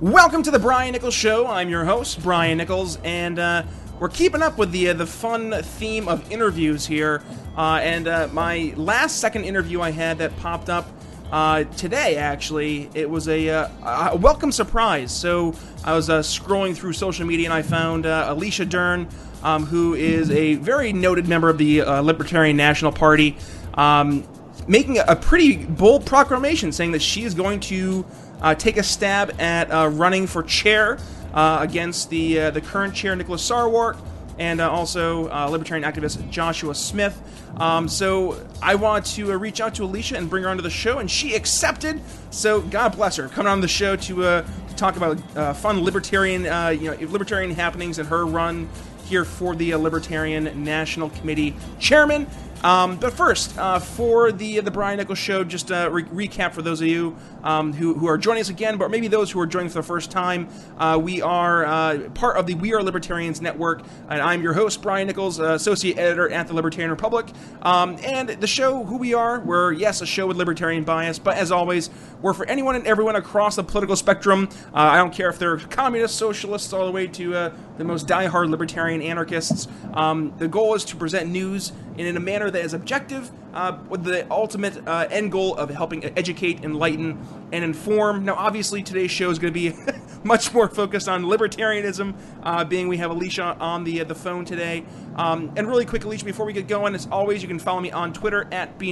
Welcome to the Brian Nichols Show. I'm your host, Brian Nichols, and uh, we're keeping up with the uh, the fun theme of interviews here. Uh, and uh, my last second interview I had that popped up uh, today, actually, it was a, uh, a, welcome surprise. So I was scrolling through social media and I found Alicia Dearn, um, who is a very noted member of the Libertarian National Party, um, making a pretty bold proclamation saying that she is going to uh, take a stab at uh, running for chair uh, against the uh, the current chair Nicholas Sarwark and uh, also libertarian activist Joshua Smith. Um, so I want to reach out to Alicia and bring her onto the show, and she accepted. So God bless her coming on the show to, to talk about fun libertarian you know libertarian happenings and her run here for the Libertarian National Committee chairman. Um, but first, uh, for the the Brian Nichols show, just a re- recap for those of you um, who, who are joining us again, but maybe those who are joining for the first time. Uh, we are uh, part of the We Are Libertarians network, and I'm your host, Brian Nichols, uh, associate editor at the Libertarian Republic. Um, and the show, who we are, we're yes a show with libertarian bias, but as always, we're for anyone and everyone across the political spectrum. Uh, I don't care if they're communists, socialists, all the way to uh, the most die-hard libertarian anarchists. Um, the goal is to present news in a manner that is objective, uh, with the ultimate uh, end goal of helping educate, enlighten, and inform. Now, obviously, today's show is going to be much more focused on libertarianism, uh, being we have Alicia on the uh, the phone today. Um, and really quick, Alicia, before we get going, as always, you can follow me on Twitter at B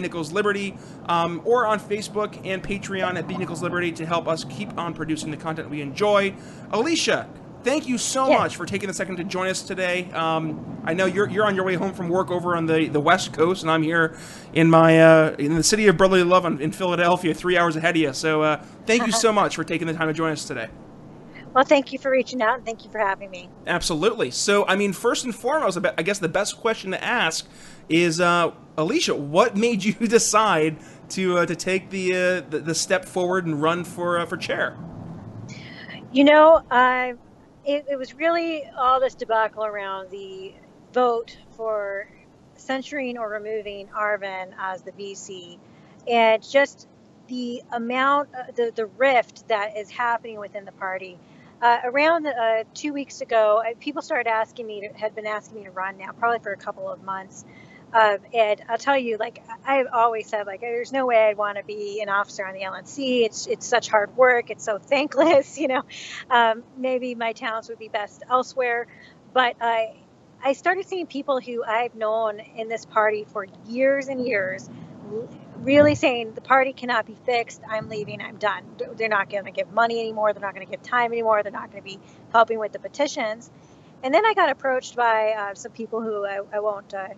um, or on Facebook and Patreon at B to help us keep on producing the content we enjoy. Alicia, thank you so much for taking the second to join us today. Um, I know you're you're on your way home from work over on the, the West Coast, and I'm here in my uh, in the city of brotherly love in Philadelphia, three hours ahead of you. So uh, thank you so much for taking the time to join us today. Well, thank you for reaching out, and thank you for having me. Absolutely. So, I mean, first and foremost, I guess the best question to ask is, uh, Alicia, what made you decide to uh, to take the, uh, the, the step forward and run for uh, for chair? You know, I it, it was really all this debacle around the vote for censuring or removing Arvin as the VC, and just the amount, uh, the the rift that is happening within the party. Uh, around uh, two weeks ago, people started asking me, to, had been asking me to run now, probably for a couple of months. Uh, and I'll tell you, like I've always said, like there's no way I'd want to be an officer on the LNC. It's it's such hard work. It's so thankless. You know, um, maybe my talents would be best elsewhere. But I I started seeing people who I've known in this party for years and years, really saying the party cannot be fixed. I'm leaving. I'm done. They're not going to give money anymore. They're not going to give time anymore. They're not going to be helping with the petitions. And then I got approached by uh, some people who I, I won't uh,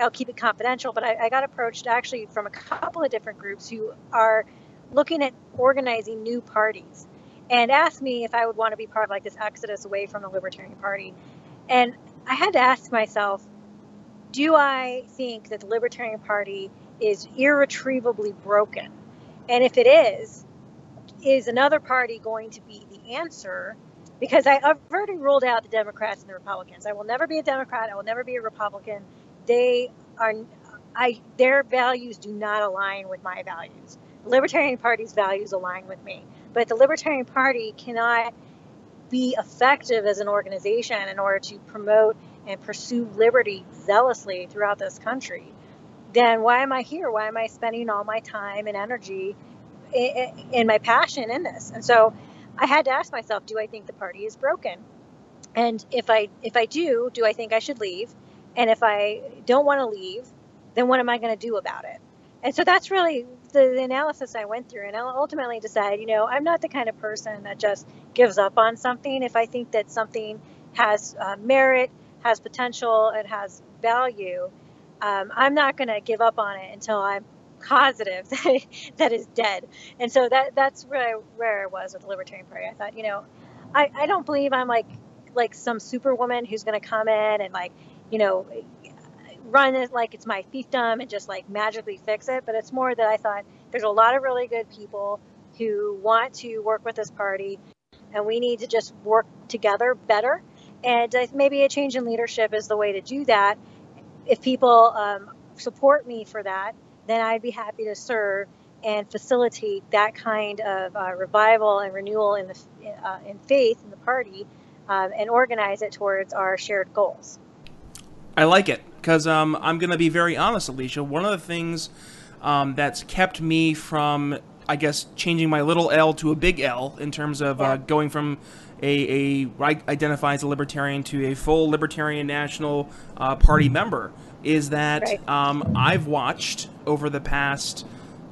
I'll keep it confidential, but I, I got approached actually from a couple of different groups who are looking at organizing new parties and asked me if I would want to be part of like this exodus away from the Libertarian Party. And I had to ask myself, do I think that the Libertarian Party is irretrievably broken? And if it is, is another party going to be the answer? Because I, have already ruled out the Democrats and the Republicans. I will never be a Democrat. I will never be a Republican they are I their values do not align with my values. The Libertarian Party's values align with me, but the Libertarian Party cannot be effective as an organization in order to promote and pursue liberty zealously throughout this country. Then why am I here? Why am I spending all my time and energy in my passion in this? And so I had to ask myself, do I think the party is broken? And if I if I do, do I think I should leave? And if I don't want to leave, then what am I going to do about it? And so that's really the, the, analysis I went through. And I ultimately decided, you know, I'm not the kind of person that just gives up on something. If I think that something has uh, merit, has potential, it has value, um, I'm not going to give up on it until I'm positive that, that is dead. And so that that's where I, where I was with the Libertarian Party. I thought, you know, I, I don't believe I'm like like some superwoman who's going to come in and like you know, run it like it's my fiefdom and just like magically fix it. But it's more that I thought there's a lot of really good people who want to work with this party, and we need to just work together better. And maybe a change in leadership is the way to do that. If people um, support me for that, then I'd be happy to serve and facilitate that kind of uh, revival and renewal in the uh, in faith in the party, um, and organize it towards our shared goals. I like it because um, I'm going to be very honest, Alicia. One of the things um, that's kept me from, I guess, changing my little L to a big L in terms of uh, yeah. uh, going from a, a identify as a libertarian to a full Libertarian National uh, Party member is that right. um, I've watched over the past,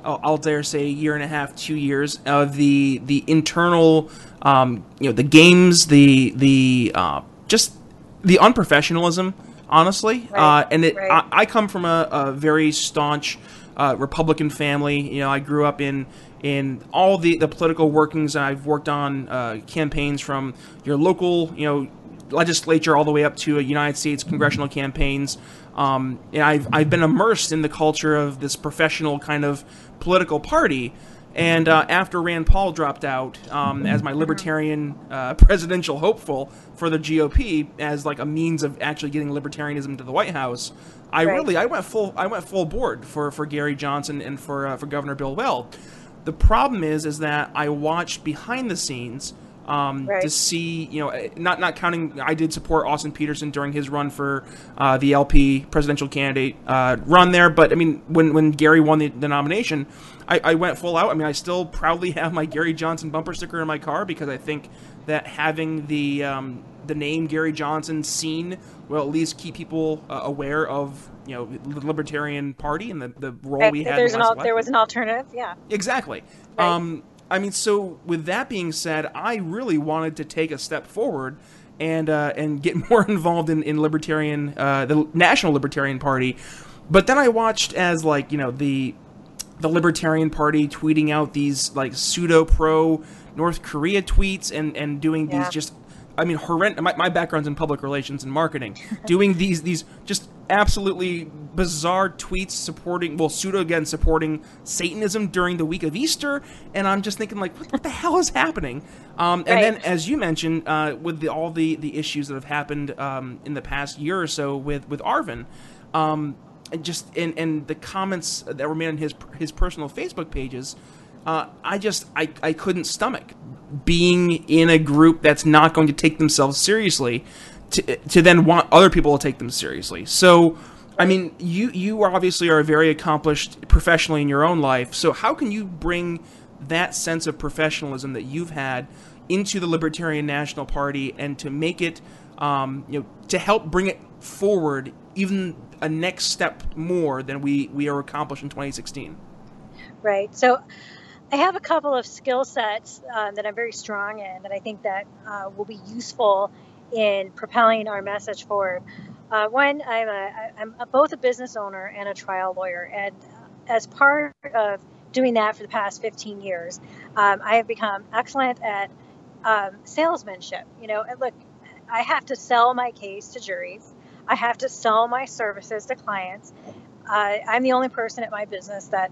I'll dare say, year and a half, two years of the the internal, um, you know, the games, the the uh, just the unprofessionalism, honestly. Right. Uh, and it, right. I, I, come from a, a very staunch uh, Republican family. You know, I grew up in in all the, the political workings. I've worked on uh, campaigns from your local, you know, legislature all the way up to United States congressional campaigns. Um, and I've, I've been immersed in the culture of this professional kind of political party. And uh, after Rand Paul dropped out um, as my libertarian uh, presidential hopeful for the GOP as like a means of actually getting libertarianism to the White House, I right. really I went full I went full board for, for Gary Johnson and for uh, for Governor Bill Weld. The problem is is that I watched behind the scenes um, right. to see, you know, eh, not not counting. I did support Austin Petersen during his run for uh, the LP presidential candidate uh, run there, but I mean, when when Gary won the, the nomination, I, I, went full out. I mean, I still proudly have my Gary Johnson bumper sticker in my car because I think that having the um, the name Gary Johnson seen will at least keep people uh, aware of you know the Libertarian Party and the, the role we had. There's an al- there was an alternative, yeah. Exactly. Right. Um, I mean, so with that being said, I really wanted to take a step forward and uh, and get more involved in in libertarian, uh, the National Libertarian Party. But then I watched as like you know the the Libertarian Party tweeting out these like pseudo pro North Korea tweets and and doing yeah. these just I mean, horrendous. My, my background's in public relations and marketing. doing these these just absolutely bizarre tweets supporting, well, pseudo again supporting Satanism during the week of Easter, and I'm just thinking like, what, what the hell is happening? Um, and right. then, as you mentioned, uh, with the, all the the issues that have happened um, in the past year or so with with Arvin. Um, and just and, and the comments that were made on his his personal Facebook pages, uh, I just I, I couldn't stomach being in a group that's not going to take themselves seriously to, to then want other people to take them seriously. So, I mean, you you obviously are very accomplished professionally in your own life. So, how can you bring that sense of professionalism that you've had into the Libertarian National Party and to make it, um, you know, to help bring it forward even a next step more than we we are accomplished in 2016? Right. So. I have a couple of skill sets um, that I'm very strong in that I think that uh, will be useful in propelling our message forward. Uh, one, I'm, a, I'm a, both a business owner and a trial lawyer, and as part of doing that for the past 15 years, um, I have become excellent at um, salesmanship. You know, look, I have to sell my case to juries. I have to sell my services to clients. Uh, I'm the only person at my business that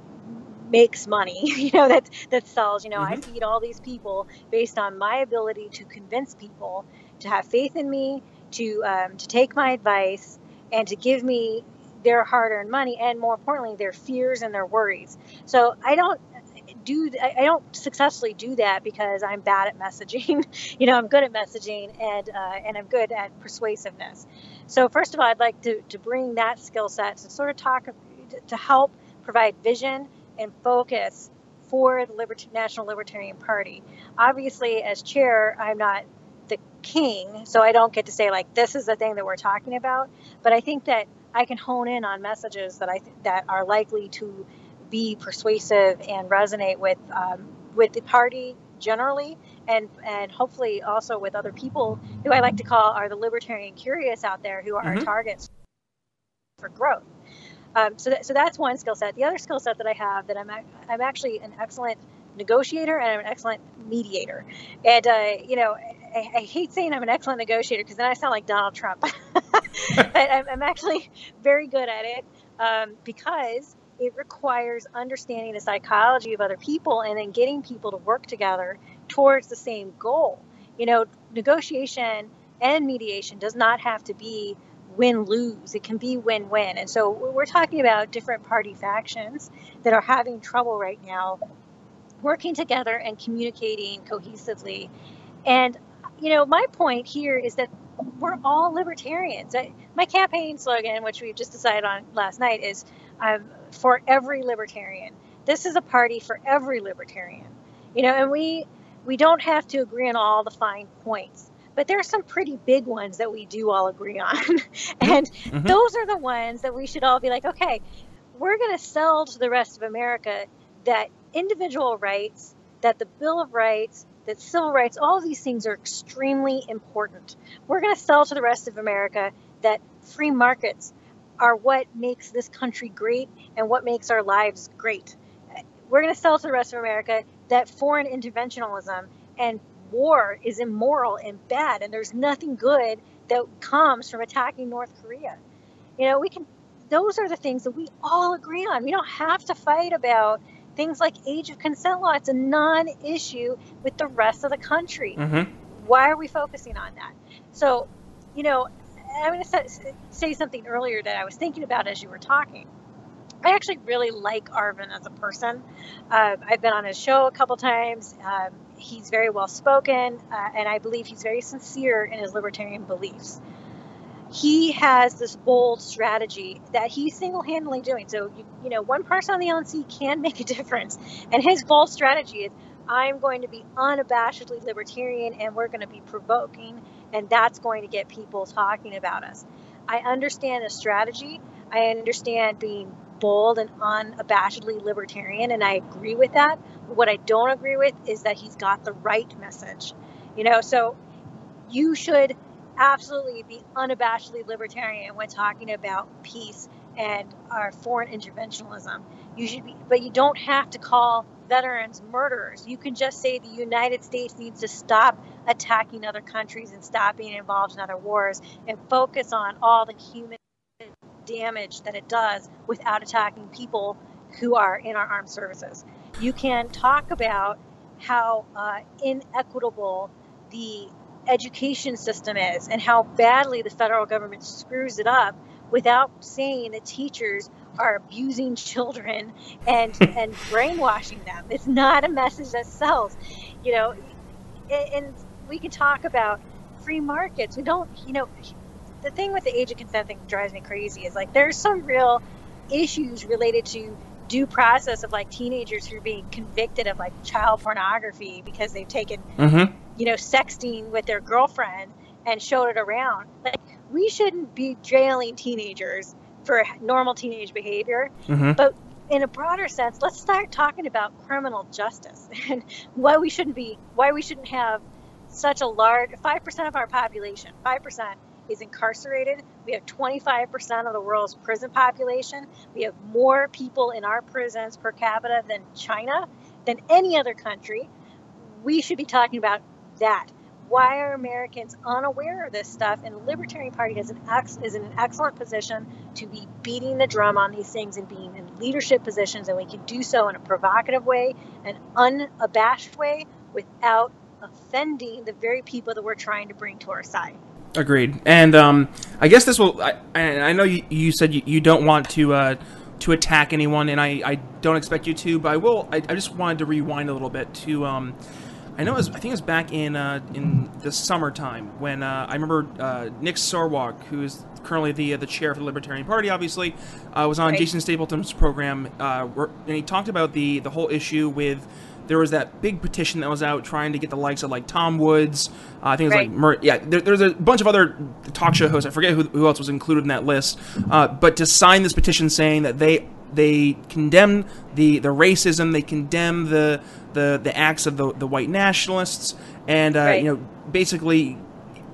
makes money, you know, that that sells. You know, mm-hmm. I feed all these people based on my ability to convince people to have faith in me, to um, to take my advice, and to give me their hard-earned money, and more importantly, their fears and their worries. So I don't do I don't successfully do that because I'm bad at messaging. you know, I'm good at messaging and uh, and I'm good at persuasiveness. So first of all, I'd like to to bring that skill set to sort of talk to help provide vision and focus for the Libert- National Libertarian Party. Obviously, as chair, I'm not the king, so I don't get to say like this is the thing that we're talking about. But I think that I can hone in on messages that I th- that are likely to be persuasive and resonate with um, with the party generally, and and hopefully also with other people who I like to call are the libertarian curious out there who are mm-hmm. our targets for growth. Um, so, that, so that's one skill set. The other skill set that I have that I'm, I'm actually an excellent negotiator and I'm an excellent mediator. And, uh, you know, I, I, hate saying I'm an excellent negotiator because then I sound like Donald Trump. I'm, I'm, actually very good at it um, because it requires understanding the psychology of other people and then getting people to work together towards the same goal. You know, negotiation and mediation does not have to be win lose. It can be win win. And so we're talking about different party factions that are having trouble right now working together and communicating cohesively. And, you know, my point here is that we're all libertarians. I, my campaign slogan, which we just decided on last night, is um, for every libertarian. This is a party for every libertarian. You know, and we we don't have to agree on all the fine points but there are some pretty big ones that we do all agree on. and mm-hmm. those are the ones that we should all be like, okay, we're going to sell to the rest of America that individual rights, that the Bill of Rights, that civil rights, all of these things are extremely important. We're going to sell to the rest of America that free markets are what makes this country great and what makes our lives great. We're going to sell to the rest of America that foreign interventionism and war is immoral and bad, and there's nothing good that comes from attacking North Korea. You know, we can, those are the things that we all agree on. We don't have to fight about things like age of consent law. It's a non issue with the rest of the country. Mm-hmm. Why are we focusing on that? So, you know, I'm going to say something earlier that I was thinking about as you were talking. I actually really like Arvin as a person. Uh, I've been on his show a couple times. Um, he's very well spoken, uh, and I believe he's very sincere in his libertarian beliefs. He has this bold strategy that he's single-handedly doing. So, you, you know, one person on the LNC can make a difference, and his bold strategy is, I'm going to be unabashedly libertarian, and we're going to be provoking, and that's going to get people talking about us. I understand the strategy. I understand being bold and unabashedly libertarian, and I agree with that. But what I don't agree with is that he's got the right message. You know, so you should absolutely be unabashedly libertarian when talking about peace and our foreign interventionism. You should be, but you don't have to call veterans murderers. You can just say the United States needs to stop attacking other countries and stop being involved in other wars and focus on all the human damage that it does without attacking people who are in our armed services. You can talk about how uh, inequitable the education system is and how badly the federal government screws it up without saying that teachers are abusing children and and brainwashing them. It's not a message that sells, you know. And we can talk about free markets. We don't, you know, the thing with the age of consent thing drives me crazy is like there's some real issues related to due process of like teenagers who are being convicted of like child pornography because they've taken mm-hmm. you know sexting with their girlfriend and showed it around like we shouldn't be jailing teenagers for normal teenage behavior mm-hmm. but in a broader sense let's start talking about criminal justice and why we shouldn't be why we shouldn't have such a large 5% of our population 5% is incarcerated. We have 25% of the world's prison population. We have more people in our prisons per capita than China, than any other country. We should be talking about that. Why are Americans unaware of this stuff? And the Libertarian Party is, ex- is in an excellent position to be beating the drum on these things and being in leadership positions. And we can do so in a provocative way, an unabashed way, without offending the very people that we're trying to bring to our side. Agreed. And um, I guess this will. I, I know you, you said you, you don't want to uh, to attack anyone, and I, I don't expect you to, but I will. I, I just wanted to rewind a little bit to. Um, I know it was, I think it was back in uh, in the summertime when uh, I remember uh, Nick Sarwark, who is currently the uh, the chair of the Libertarian Party, obviously, uh, was on right. Jason Stapleton's program, uh, where, and he talked about the the whole issue with there was that big petition that was out trying to get the likes of like Tom Woods. Uh, I think it was right. like Mur- yeah. There, there's a bunch of other talk show hosts. I forget who, who else was included in that list. Uh, but to sign this petition saying that they they condemn the the racism, they condemn the the the acts of the the white nationalists, and uh, right. you know basically.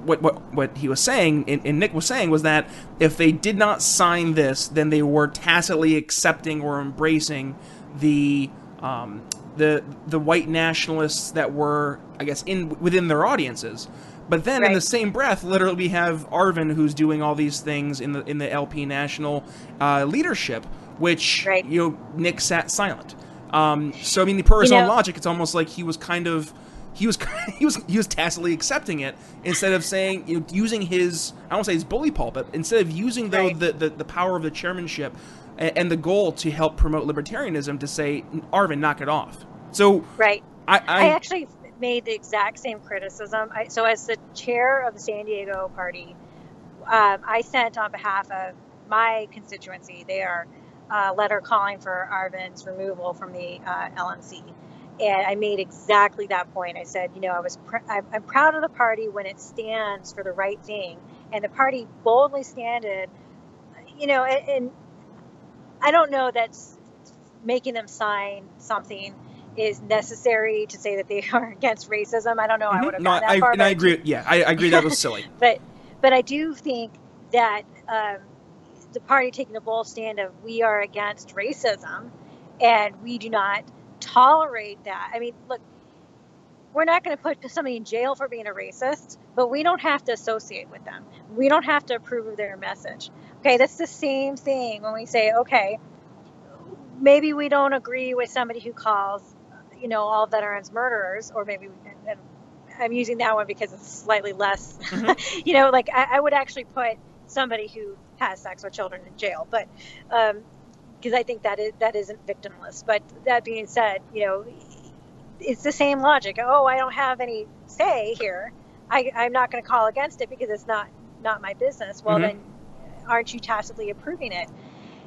What, what, what he was saying and, and Nick was saying was that if they did not sign this, then they were tacitly accepting or embracing the um, the the white nationalists that were, I guess, in within their audiences. But then, right. in the same breath, literally, we have Arvin who's doing all these things in the in the LP national uh, leadership, which right. you know Nick sat silent. Um, so I mean, the his you know, logic, it's almost like he was kind of he was he was he was tacitly accepting it instead of saying you know using his I don't say his bully pulpit instead of using though Right. the, the the power of the chairmanship and, and the goal to help promote libertarianism to say Arvin knock it off. So Right. I, I, I actually made the exact same criticism. I, so, as the chair of the San Diego party, um, I sent on behalf of my constituency their a letter calling for Arvin's removal from the uh, LNC. And I made exactly that point. I said, you know, I was pr- I'm, I'm proud of the party when it stands for the right thing, and the party boldly standed. You know, and, and I don't know that's making them sign something is necessary to say that they are against racism. I don't know. I would have Mm-hmm. no, that I, far. and I agree. Yeah, I, I agree that was silly. but but I do think that um, the party taking a bold stand of we are against racism and we do not tolerate that. I mean, look, we're not going to put somebody in jail for being a racist, but we don't have to associate with them. We don't have to approve of their message. Okay, that's the same thing when we say, okay, maybe we don't agree with somebody who calls, you know, all veterans murderers, or maybe, and I'm using that one because it's slightly less, mm-hmm. you know, like I, I would actually put somebody who has sex with children in jail, but um, because I think that is that isn't victimless. But that being said, you know, it's the same logic. Oh, I don't have any say here. I, I'm not going to call against it because it's not not my business. Well, Mhm. then, aren't you tacitly approving it?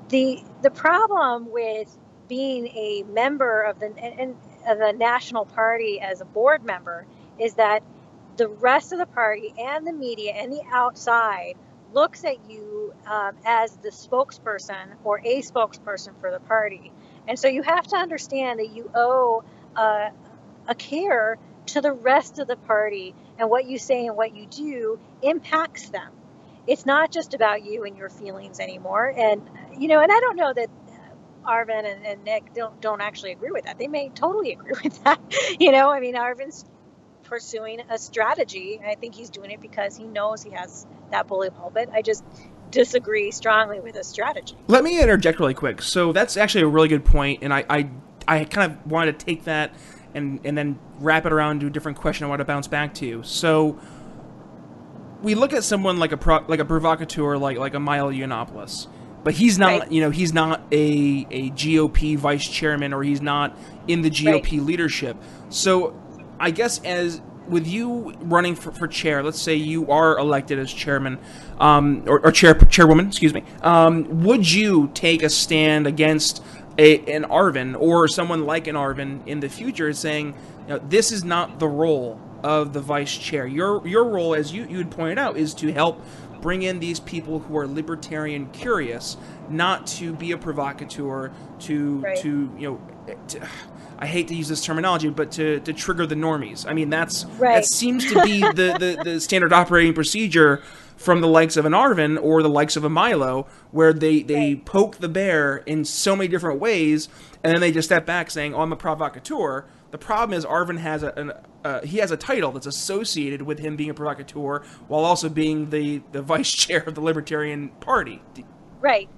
the The problem with being a member of the and, and of the national party as a board member is that the rest of the party and the media and the outside looks at you um, as the spokesperson or a spokesperson for the party. And so you have to understand that you owe uh, a care to the rest of the party, and what you say and what you do impacts them. It's not just about you and your feelings anymore. And, you know, and I don't know that. Arvin and, and Nick don't don't actually agree with that. They may totally agree with that. You know, I mean, Arvin's pursuing a strategy. I think he's doing it because he knows he has that bully pulpit. I just disagree strongly with his strategy. Let me interject really quick. So that's actually a really good point, and I, I, I kind of wanted to take that and and then wrap it around to a different question I want to bounce back to. So we look at someone like a pro, like a provocateur like like a Milo Yiannopoulos, but he's not Right. you know he's not a a GOP vice chairman or he's not in the GOP leadership. So I guess as with you running for, for chair, let's say you are elected as chairman um, or, or chair chairwoman, excuse me. Um, would you take a stand against a, an Arvin or someone like an Arvin in the future, saying you know, this is not the role of the vice chair. Your your role, as you you had pointed out, is to help bring in these people who are libertarian curious, not to be a provocateur, to Right. to you know. To, I hate to use this terminology, but to, to trigger the normies. I mean, that's Right. that seems to be the, the, the standard operating procedure from the likes of an Arvin or the likes of a Milo, where they, they Right. poke the bear in so many different ways, and then they just step back saying, "Oh, I'm a provocateur." The problem is Arvin has a an, uh, he has a title that's associated with him being a provocateur, while also being the, the vice chair of the Libertarian Party. Right.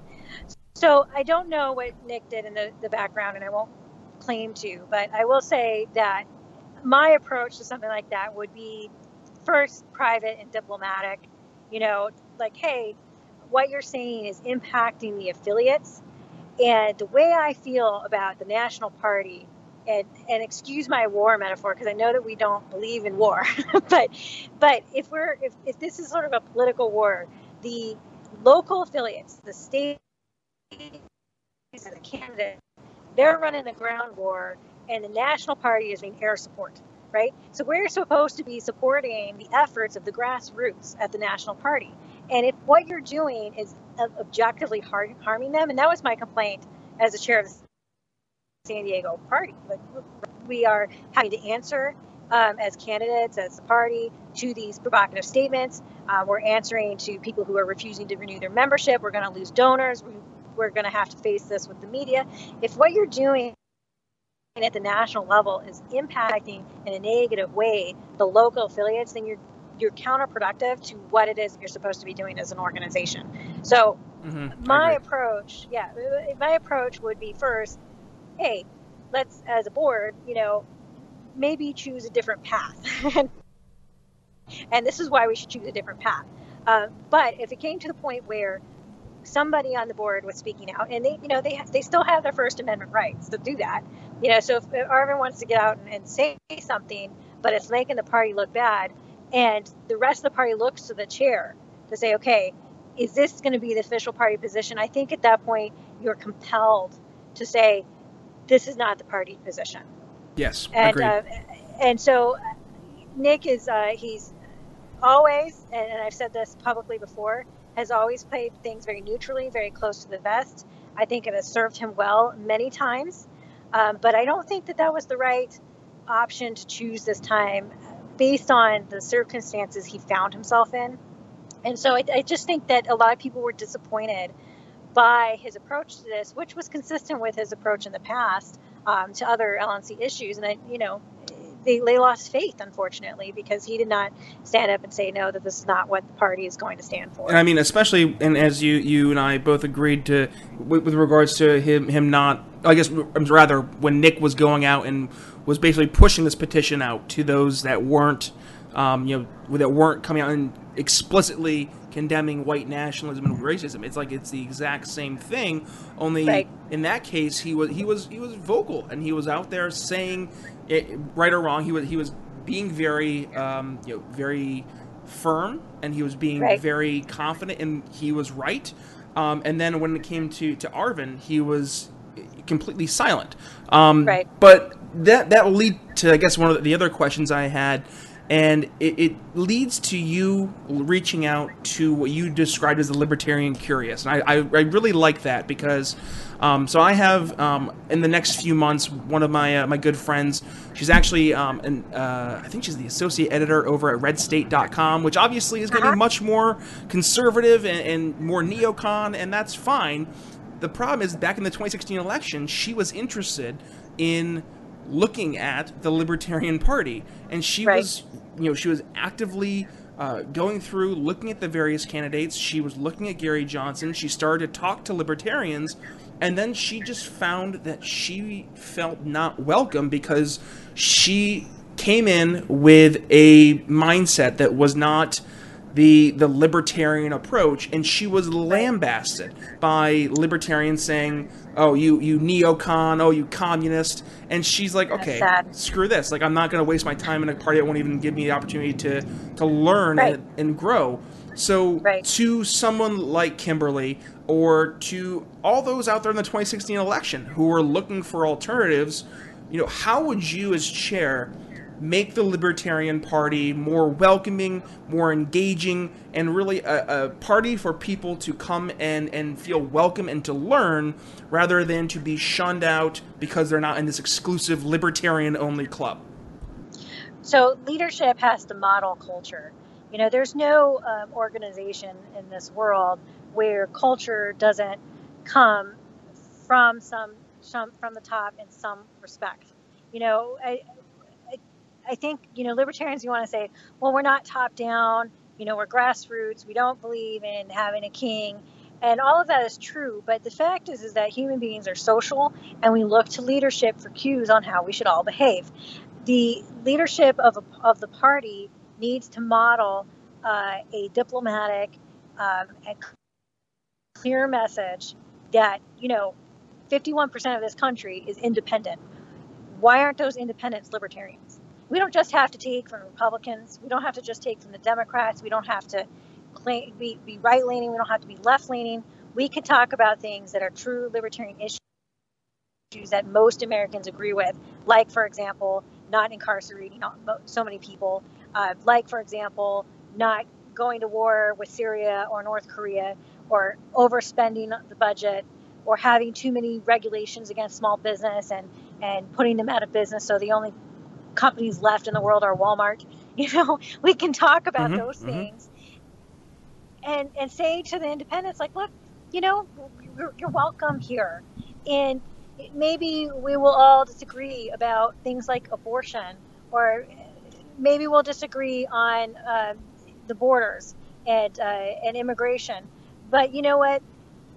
So I don't know what Nick did in the, the background, and I won't claim to, but I will say that my approach to something like that would be first private and diplomatic. You know, like, hey, what you're saying is impacting the affiliates. And the way I feel about the National Party, and, and excuse my war metaphor because I know that we don't believe in war, but but if we're if, if this is sort of a political war, the local affiliates, the state the candidate, they're running the ground war, and the national party is being air support, right? So we're supposed to be supporting the efforts of the grassroots at the national party. And if what you're doing is objectively har- harming them, and that was my complaint as the chair of the San Diego party, like we are having to answer um, as candidates, as the party, to these provocative statements. Uh, we're answering to people who are refusing to renew their membership. We're going to lose donors. We, we're going to have to face this with the media. If what you're doing at the national level is impacting in a negative way the local affiliates, then you're you're counterproductive to what it is you're supposed to be doing as an organization. So Mm-hmm. my approach, yeah, my approach would be first, hey, let's as a board, you know, maybe choose a different path. and this is why we should choose a different path. Uh, but if it came to the point where somebody on the board was speaking out, and they, you know, they they still have their First Amendment rights to do that. You know, so if Arvin wants to get out and, and say something, but it's making the party look bad, and the rest of the party looks to the chair to say, okay, is this going to be the official party position? I think at that point you're compelled to say, this is not the party position. Yes, and uh, and so Nick is uh, he's always, and, and I've said this publicly before, has always played things very neutrally, very close to the vest. I think it has served him well many times, um, but I don't think that that was the right option to choose this time based on the circumstances he found himself in. And so I, I just think that a lot of people were disappointed by his approach to this, which was consistent with his approach in the past um, to other LNC issues. And I, you know, they, they lost faith, unfortunately, because he did not stand up and say no, that this is not what the party is going to stand for. And I mean, especially, and as you you and I both agreed to, with, with regards to him him not, I guess rather when Nick was going out and was basically pushing this petition out to those that weren't, um, you know, that weren't coming out and explicitly condemning white nationalism and racism. It's like it's the exact same thing, only right. in that case he was he was he was vocal and he was out there saying, it, right or wrong, he was he was being very um, you know very firm and he was being right. very confident and he was right. Um, and then when it came to to Arvin, he was completely silent. Um, right. But that that will lead to I guess one of the other questions I had and it, it, leads to you reaching out to what you described as the libertarian curious and i, I, I really like that because um, so i have um, in the next few months one of my uh, my good friends she's actually um, an, uh, i think she's the associate editor over at redstate.com which obviously is going to be uh-huh. much more conservative and, and more neocon and that's fine the problem is back in the 2016 election she was interested in looking at the Libertarian Party, and she right. was, you know, she was actively uh, going through, looking at the various candidates. She was looking at Gary Johnson. She started to talk to libertarians, and then she just found that she felt not welcome because she came in with a mindset that was not the the libertarian approach, and she was lambasted by libertarians saying, "Oh, you you neocon, oh you communist," and she's like, "Okay, screw this! Like, I'm not going to waste my time in a party that won't even give me the opportunity to to learn right. and, and, grow." So, right. to someone like Kimberly, or to all those out there in the 2016 election who are looking for alternatives, you know, how would you, as chair, make the Libertarian Party more welcoming, more engaging, and really a, a, party for people to come and, and feel welcome and to learn rather than to be shunned out because they're not in this exclusive libertarian only club. So, leadership has to model culture. You know, there's no um, organization in this world where culture doesn't come from some, some from the top in some respect. You know, I think, you know, libertarians, you want to say, well, we're not top down, you know, we're grassroots, we don't believe in having a king. And all of that is true, but the fact is is that human beings are social and we look to leadership for cues on how we should all behave. The leadership of, a, of the party needs to model uh, a diplomatic um, and clear message that, you know, 51% of this country is independent. Why aren't those independents libertarians? We don't just have to take from Republicans. We don't have to just take from the Democrats. We don't have to be, be right leaning. We don't have to be left leaning. We can talk about things that are true libertarian issues that most Americans agree with, like, for example, not incarcerating so many people, uh, like, for example, not going to war with Syria or North Korea, or overspending the budget, or having too many regulations against small business and, and putting them out of business so the only companies left in the world are Walmart. You know, we can talk about mm-hmm, those mm-hmm. things and and say to the independents like, look, you know, you're, you're welcome here, and maybe we will all disagree about things like abortion, or maybe we'll disagree on uh, the borders and uh, and immigration. But you know what?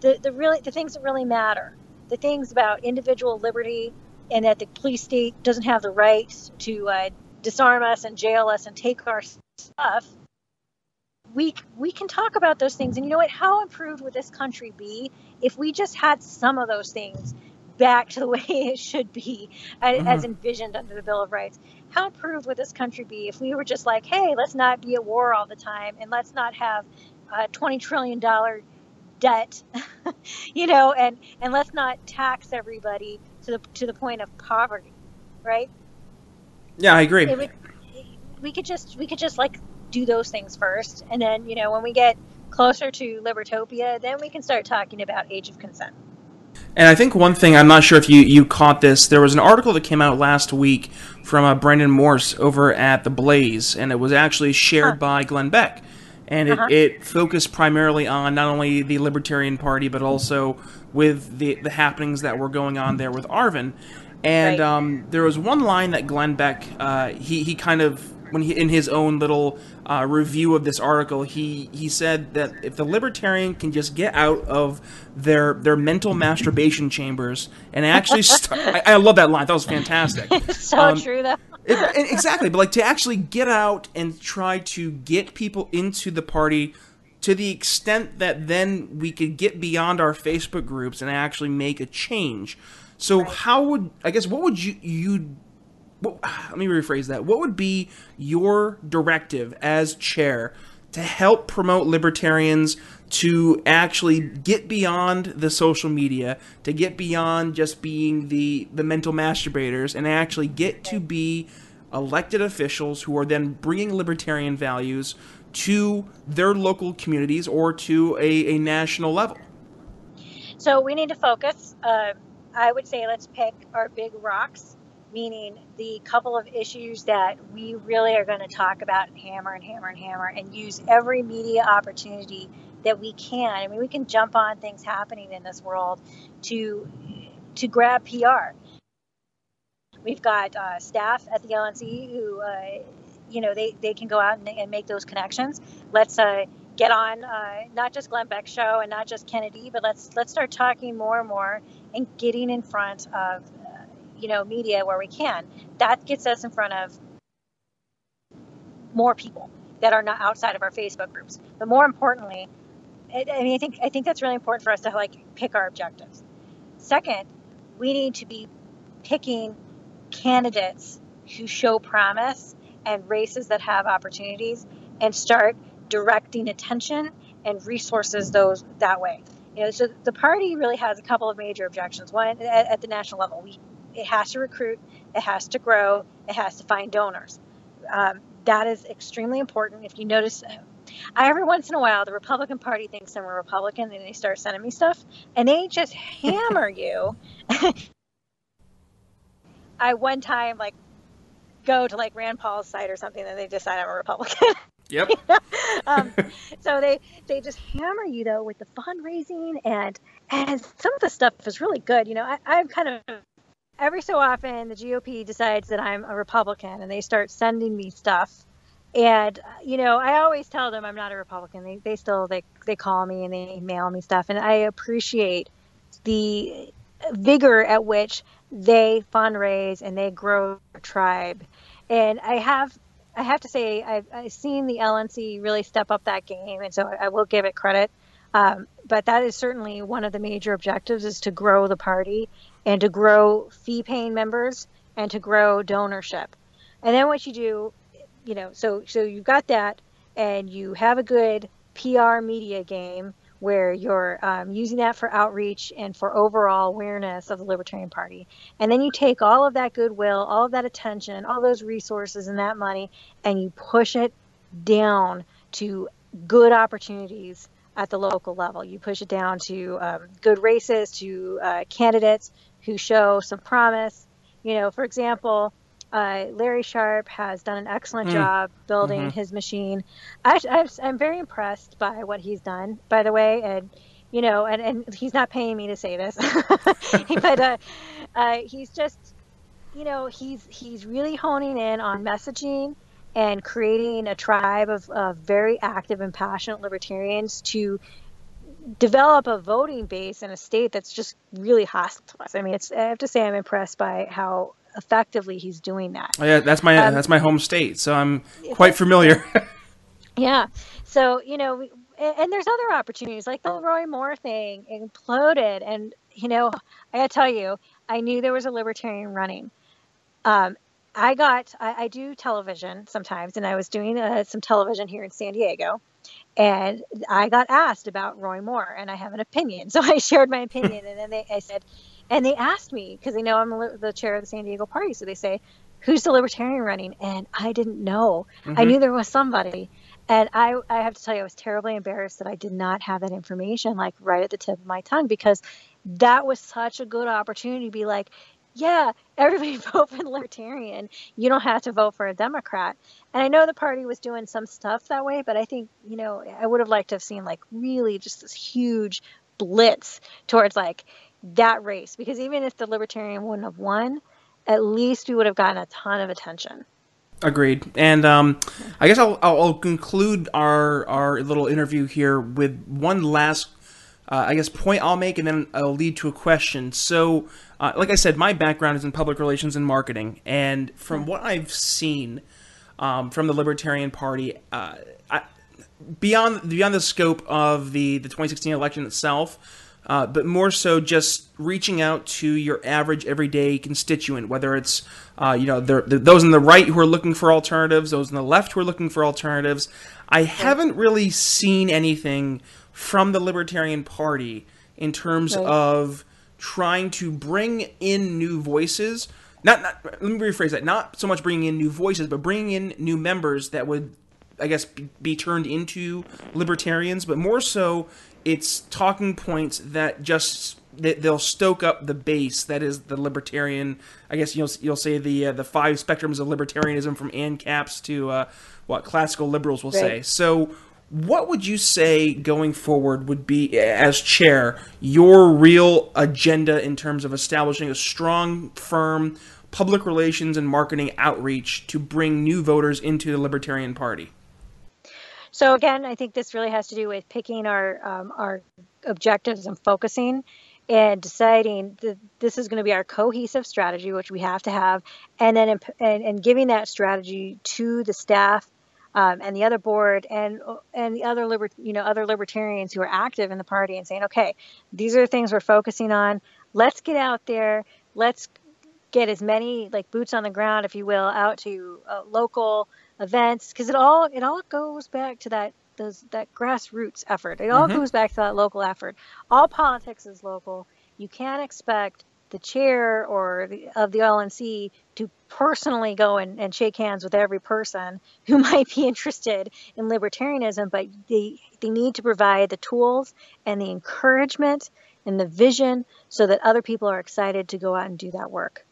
The the really the things that really matter, the things about individual liberty, and that the police state doesn't have the right to uh, disarm us and jail us and take our stuff, we we can talk about those things. And you know what? How improved would this country be if we just had some of those things back to the way it should be, mm-hmm. as envisioned under the Bill of Rights? How improved would this country be if we were just like, hey, let's not be at war all the time, and let's not have a twenty trillion dollar debt, you know, and and let's not tax everybody to the to the point of poverty, right? Yeah, I agree. Would, we could just we could just like do those things first, and then you know when we get closer to libertopia, then we can start talking about age of consent. And I think one thing I'm not sure if you you caught this. There was an article that came out last week from uh, Brandon Morse over at the Blaze, and it was actually shared huh. by Glenn Beck, and it, uh-huh. it focused primarily on not only the Libertarian Party but also with the the happenings that were going on there with Arvin. And right. um, there was one line that Glenn Beck uh, he he kind of when he in his own little uh, review of this article, he he said that if the libertarian can just get out of their their mental masturbation chambers and actually start, I, I, love that line. That was fantastic. It's so um, true, though. it, exactly, but like to actually get out and try to get people into the party to the extent that then we could get beyond our Facebook groups and actually make a change. So right. how would I guess what would you you well, let me rephrase that. What would be your directive as chair to help promote libertarians to actually get beyond the social media, to get beyond just being the the mental masturbators, and actually get to be elected officials who are then bringing libertarian values to their local communities or to a, a national level? So we need to focus. Uh, I would say let's pick our big rocks meaning the couple of issues that we really are going to talk about and hammer and hammer and hammer and use every media opportunity that we can. I mean, we can jump on things happening in this world to to grab PR. We've got uh, staff at the LNC who, uh, you know, they, they can go out and, and make those connections. Let's uh, get on uh, not just Glenn Beck's show and not just Kennedy, but let's let's start talking more and more and getting in front of you know, media where we can. That gets us in front of more people that are not outside of our Facebook groups. But more importantly, I mean, I think I think that's really important for us to like pick our objectives. Second, we need to be picking candidates who show promise and races that have opportunities, and start directing attention and resources those that way. You know, so the party really has a couple of major objections. One, at, at the national level, we it has to recruit, it has to grow, it has to find donors. Um, that is extremely important. If you notice, I, every once in a while, the Republican Party thinks I'm a Republican, and they start sending me stuff, and they just hammer you. I one time like go to like Rand Paul's site or something, and they decide I'm a Republican. Yep. um, so they they just hammer you though with the fundraising and and some of the stuff is really good. You know, I, I'm kind of every so often the GOP decides that I'm a Republican and they start sending me stuff. And you know, I always tell them I'm not a Republican. They they still they they call me and they mail me stuff and I appreciate the vigor at which they fundraise and they grow a tribe. And I have I have to say I've, I've seen the LNC really step up that game and so I, I will give it credit. Um, but that is certainly one of the major objectives is to grow the party and to grow fee paying members and to grow donorship. And then what you do, you know, so so you've got that and you have a good PR media game where you're um, using that for outreach and for overall awareness of the Libertarian Party. And then you take all of that goodwill, all of that attention, all those resources and that money, and you push it down to good opportunities at the local level. You push it down to um, good races, to uh, candidates who show some promise. You know, for example, uh, Larry Sharpe has done an excellent mm. job building mm-hmm. his machine. I, am very impressed by what he's done, by the way, and you know, and, and he's not paying me to say this, but uh, uh, he's just, you know, he's he's really honing in on messaging and creating a tribe of, of very active and passionate libertarians to develop a voting base in a state that's just really hostile to us. I mean, it's I have to say I'm impressed by how effectively he's doing that. Oh, yeah, that's my um, that's my home state, so I'm quite familiar. yeah, so you know, and, and there's other opportunities like the Roy Moore thing imploded, and you know, I gotta tell you, I knew there was a libertarian running. Um, I got I, I, do television sometimes, and I was doing uh, some television here in San Diego, and I got asked about Roy Moore, and I have an opinion, so I shared my opinion, and then they I said, and they asked me because they know I'm the chair of the San Diego party, so they say, "Who's the libertarian running?" And I didn't know. Mm-hmm. I knew there was somebody, and I I have to tell you, I was terribly embarrassed that I did not have that information like right at the tip of my tongue because that was such a good opportunity to be like, yeah, everybody vote for the Libertarian. You don't have to vote for a Democrat. And I know the party was doing some stuff that way, but I think, you know, I would have liked to have seen like really just this huge blitz towards like that race because even if the Libertarian wouldn't have won, at least we would have gotten a ton of attention. Agreed. And um, I guess I'll, I'll conclude our, our little interview here with one last uh, I guess, point I'll make, and then I'll lead to a question. So, uh, like I said, my background is in public relations and marketing, and from what I've seen um, from the Libertarian Party, uh, I, beyond beyond the scope of the the 2016 election itself. Uh, but more so just reaching out to your average everyday constituent, whether it's uh, you know the, those on the right who are looking for alternatives, those on the left who are looking for alternatives. I haven't really seen anything from the Libertarian Party in terms right. of trying to bring in new voices. Not, not, let me rephrase that. Not so much bringing in new voices, but bringing in new members that would, I guess, be, be turned into libertarians. But more so, it's talking points that just that they'll stoke up the base that is the libertarian. I guess you'll you'll say the uh, the five spectrums of libertarianism from ANCAPs to uh, what classical liberals will right. say. So what would you say going forward would be as chair your real agenda in terms of establishing a strong firm public relations and marketing outreach to bring new voters into the libertarian party so again i think this really has to do with picking our um, our objectives and focusing and deciding that this is going to be our cohesive strategy which we have to have and then and, and giving that strategy to the staff um, and the other board and and the other liber, you know other libertarians who are active in the party and saying, okay, these are the things we're focusing on. Let's get out there. Let's get as many like boots on the ground, if you will, out to uh, local events because it all it all goes back to that those that grassroots effort. It all mm-hmm. goes back to that local effort. All politics is local. You can't expect the chair or the, of the LNC to personally go and, and shake hands with every person who might be interested in libertarianism, but they, they need to provide the tools and the encouragement and the vision so that other people are excited to go out and do that work.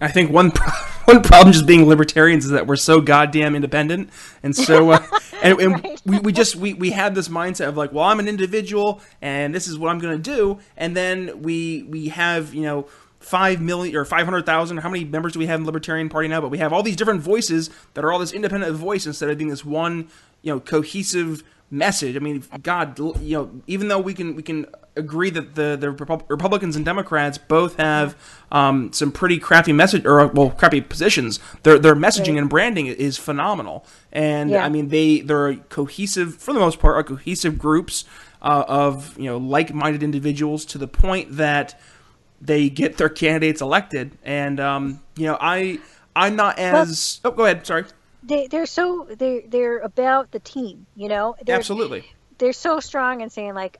I think one pro- one problem just being libertarians is that we're so goddamn independent, and so uh, and, and right. we, we just we, we have this mindset of like, well, I'm an individual, and this is what I'm going to do, and then we we have you know five million or five hundred thousand. How many members do we have in the Libertarian Party now? But we have all these different voices that are all this independent voice instead of being this one you know cohesive message. I mean, God, you know, even though we can we can agree that the the Republicans and Democrats both have um, some pretty crappy message or well crappy positions. Their their messaging right. and branding is phenomenal, and yeah. I mean they they're cohesive for the most part, are cohesive groups uh, of you know like minded individuals to the point that they get their candidates elected, and um, you know I I'm not as well, oh go ahead sorry they they're so they they're about the team, you know. They're, Absolutely. They're so strong in saying like,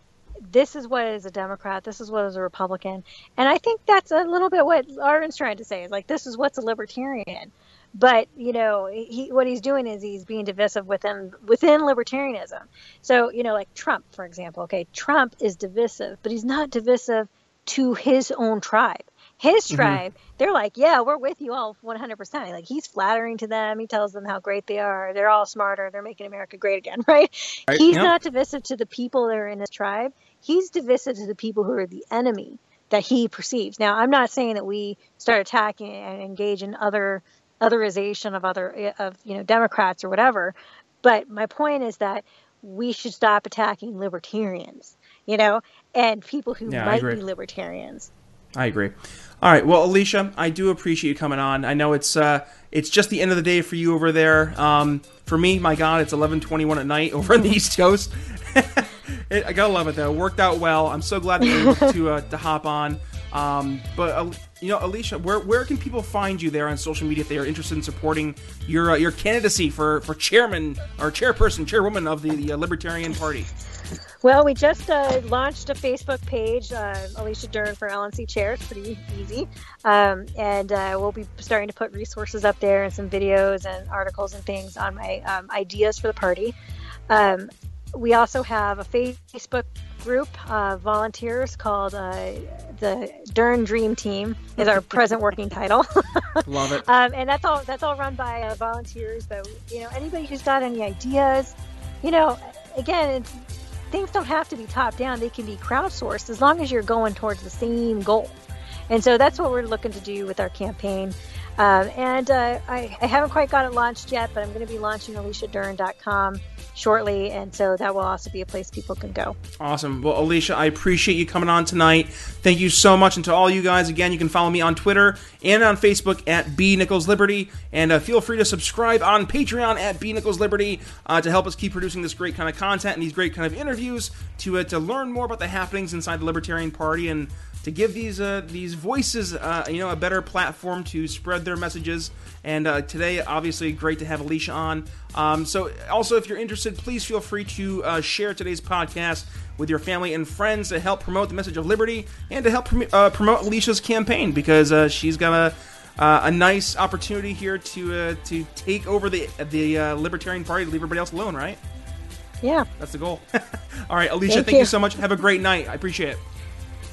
this is what is a Democrat, this is what is a Republican, and I think that's a little bit what Arvin's trying to say is like this is what's a libertarian. But you know, he, what he's doing is he's being divisive within within libertarianism. So you know, like Trump, for example. Okay, Trump is divisive, but he's not divisive to his own tribe his tribe, mm-hmm. they're like, yeah, we're with you all 100%. Like he's flattering to them. He tells them how great they are. They're all smarter. They're making America great again, right? right. He's yep. not divisive to the people that are in his tribe. He's divisive to the people who are the enemy that he perceives. Now, I'm not saying that we start attacking and engage in other otherization of other of you know Democrats or whatever, but my point is that we should stop attacking libertarians you know, and people who Yeah, might be libertarians. I agree. All right, well, Alicia, I do appreciate you coming on. I know it's uh, it's just the end of the day for you over there. Um, for me, my God, it's eleven twenty one at night over on the East Coast. it, I gotta love it though. It worked out well. I'm so glad that you were to uh, to hop on. Um, but uh, you know, Alicia, where where can people find you there on social media if they are interested in supporting your uh, your candidacy for for chairman or chairperson, chairwoman of the, the uh, Libertarian Party? Well, we just uh, launched a Facebook page, uh, Alicia Dearn for LNC Chair. It's pretty easy. Um, and uh, we'll be starting to put resources up there and some videos and articles and things on my um, ideas for the party. Um, we also have a Facebook group of volunteers called uh, the Dearn Dream Team is our present working title. Love it. Um, and that's all that's all run by uh, volunteers. But you know, anybody who's got any ideas, you know, again, it's, things don't have to be top down; they can be crowdsourced as long as you're going towards the same goal. And so that's what we're looking to do with our campaign. Um, and uh, I, I haven't quite got it launched yet, but I'm going to be launching AliciaDearn.com shortly, and so that will also be a place people can go. Awesome. Well, Alicia, I appreciate you coming on tonight. Thank you so much. And to all you guys, again, you can follow me on Twitter and on Facebook at B Nichols Liberty. And uh, feel free to subscribe on Patreon at B Nichols Liberty uh, to help us keep producing this great kind of content and these great kind of interviews to uh, to learn more about the happenings inside the Libertarian Party and to give these uh, these voices uh, you know a better platform to spread their messages. And uh, today, obviously, great to have Alicia on. Um, so, also, if you're interested, please feel free to uh, share today's podcast with your family and friends to help promote the message of liberty and to help prom- uh, promote Alicia's campaign because uh, she's got a uh, a nice opportunity here to uh, to take over the the uh, Libertarian Party to leave everybody else alone. Right? Yeah. That's the goal. All right, Alicia, Thank thank you you. so much. Have a great night. I appreciate it.